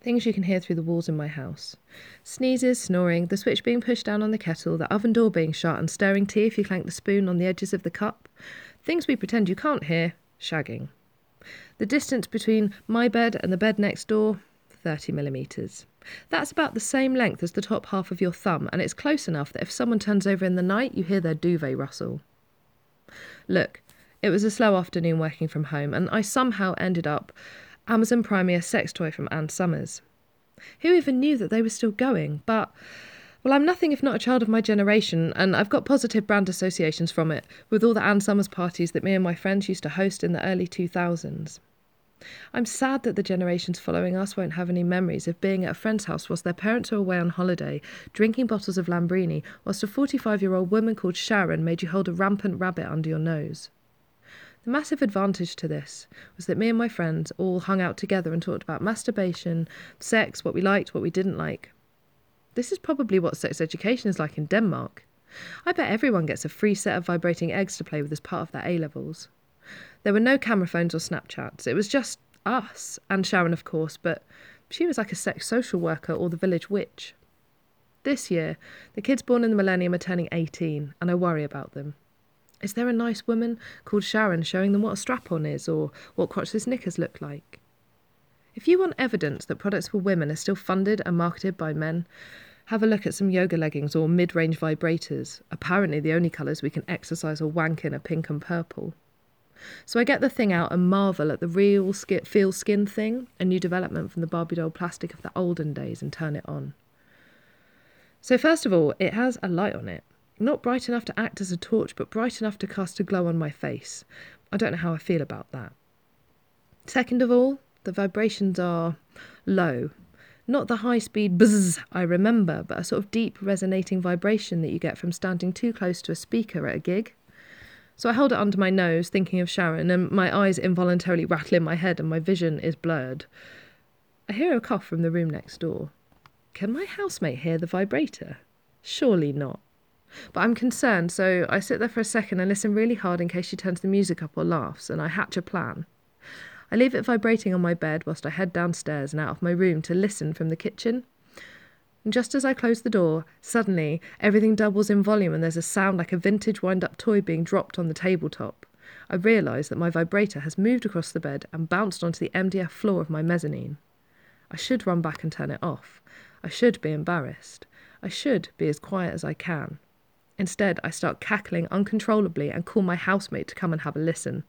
Things you can hear through the walls in my house. Sneezes, snoring, the switch being pushed down on the kettle, the oven door being shut, and stirring tea if you clank the spoon on the edges of the cup. Things we pretend you can't hear, shagging. The distance between my bed and the bed next door, 30 millimetres. That's about the same length as the top half of your thumb, and it's close enough that if someone turns over in the night, you hear their duvet rustle. Look, it was a slow afternoon working from home, and I somehow ended up Amazon Prime a sex toy from Ann Summers. Who even knew that they were still going? But, well, I'm nothing if not a child of my generation, and I've got positive brand associations from it, with all the Ann Summers parties that me and my friends used to host in the early 2000s. I'm sad that the generations following us won't have any memories of being at a friend's house whilst their parents were away on holiday, drinking bottles of Lambrini, whilst a 45 year old woman called Sharon made you hold a rampant rabbit under your nose. The massive advantage to this was that me and my friends all hung out together and talked about masturbation, sex, what we liked, what we didn't like. This is probably what sex education is like in Denmark. I bet everyone gets a free set of vibrating eggs to play with as part of their A levels. There were no camera phones or Snapchats. It was just us, and Sharon, of course, but she was like a sex social worker or the village witch. This year, the kids born in the millennium are turning 18, and I worry about them. Is there a nice woman called Sharon showing them what a strap on is or what crotchless knickers look like? If you want evidence that products for women are still funded and marketed by men, have a look at some yoga leggings or mid range vibrators. Apparently, the only colours we can exercise or wank in are pink and purple. So I get the thing out and marvel at the real sk- feel skin thing, a new development from the Barbie doll plastic of the olden days, and turn it on. So, first of all, it has a light on it. Not bright enough to act as a torch, but bright enough to cast a glow on my face. I don't know how I feel about that. Second of all, the vibrations are low. Not the high speed buzz I remember, but a sort of deep resonating vibration that you get from standing too close to a speaker at a gig. So I hold it under my nose, thinking of Sharon, and my eyes involuntarily rattle in my head and my vision is blurred. I hear a cough from the room next door. Can my housemate hear the vibrator? Surely not. But I'm concerned, so I sit there for a second and listen really hard in case she turns the music up or laughs, and I hatch a plan. I leave it vibrating on my bed whilst I head downstairs and out of my room to listen from the kitchen. And just as I close the door, suddenly everything doubles in volume and there's a sound like a vintage wind up toy being dropped on the tabletop. I realise that my vibrator has moved across the bed and bounced onto the MDF floor of my mezzanine. I should run back and turn it off. I should be embarrassed. I should be as quiet as I can. Instead, I start cackling uncontrollably and call my housemate to come and have a listen.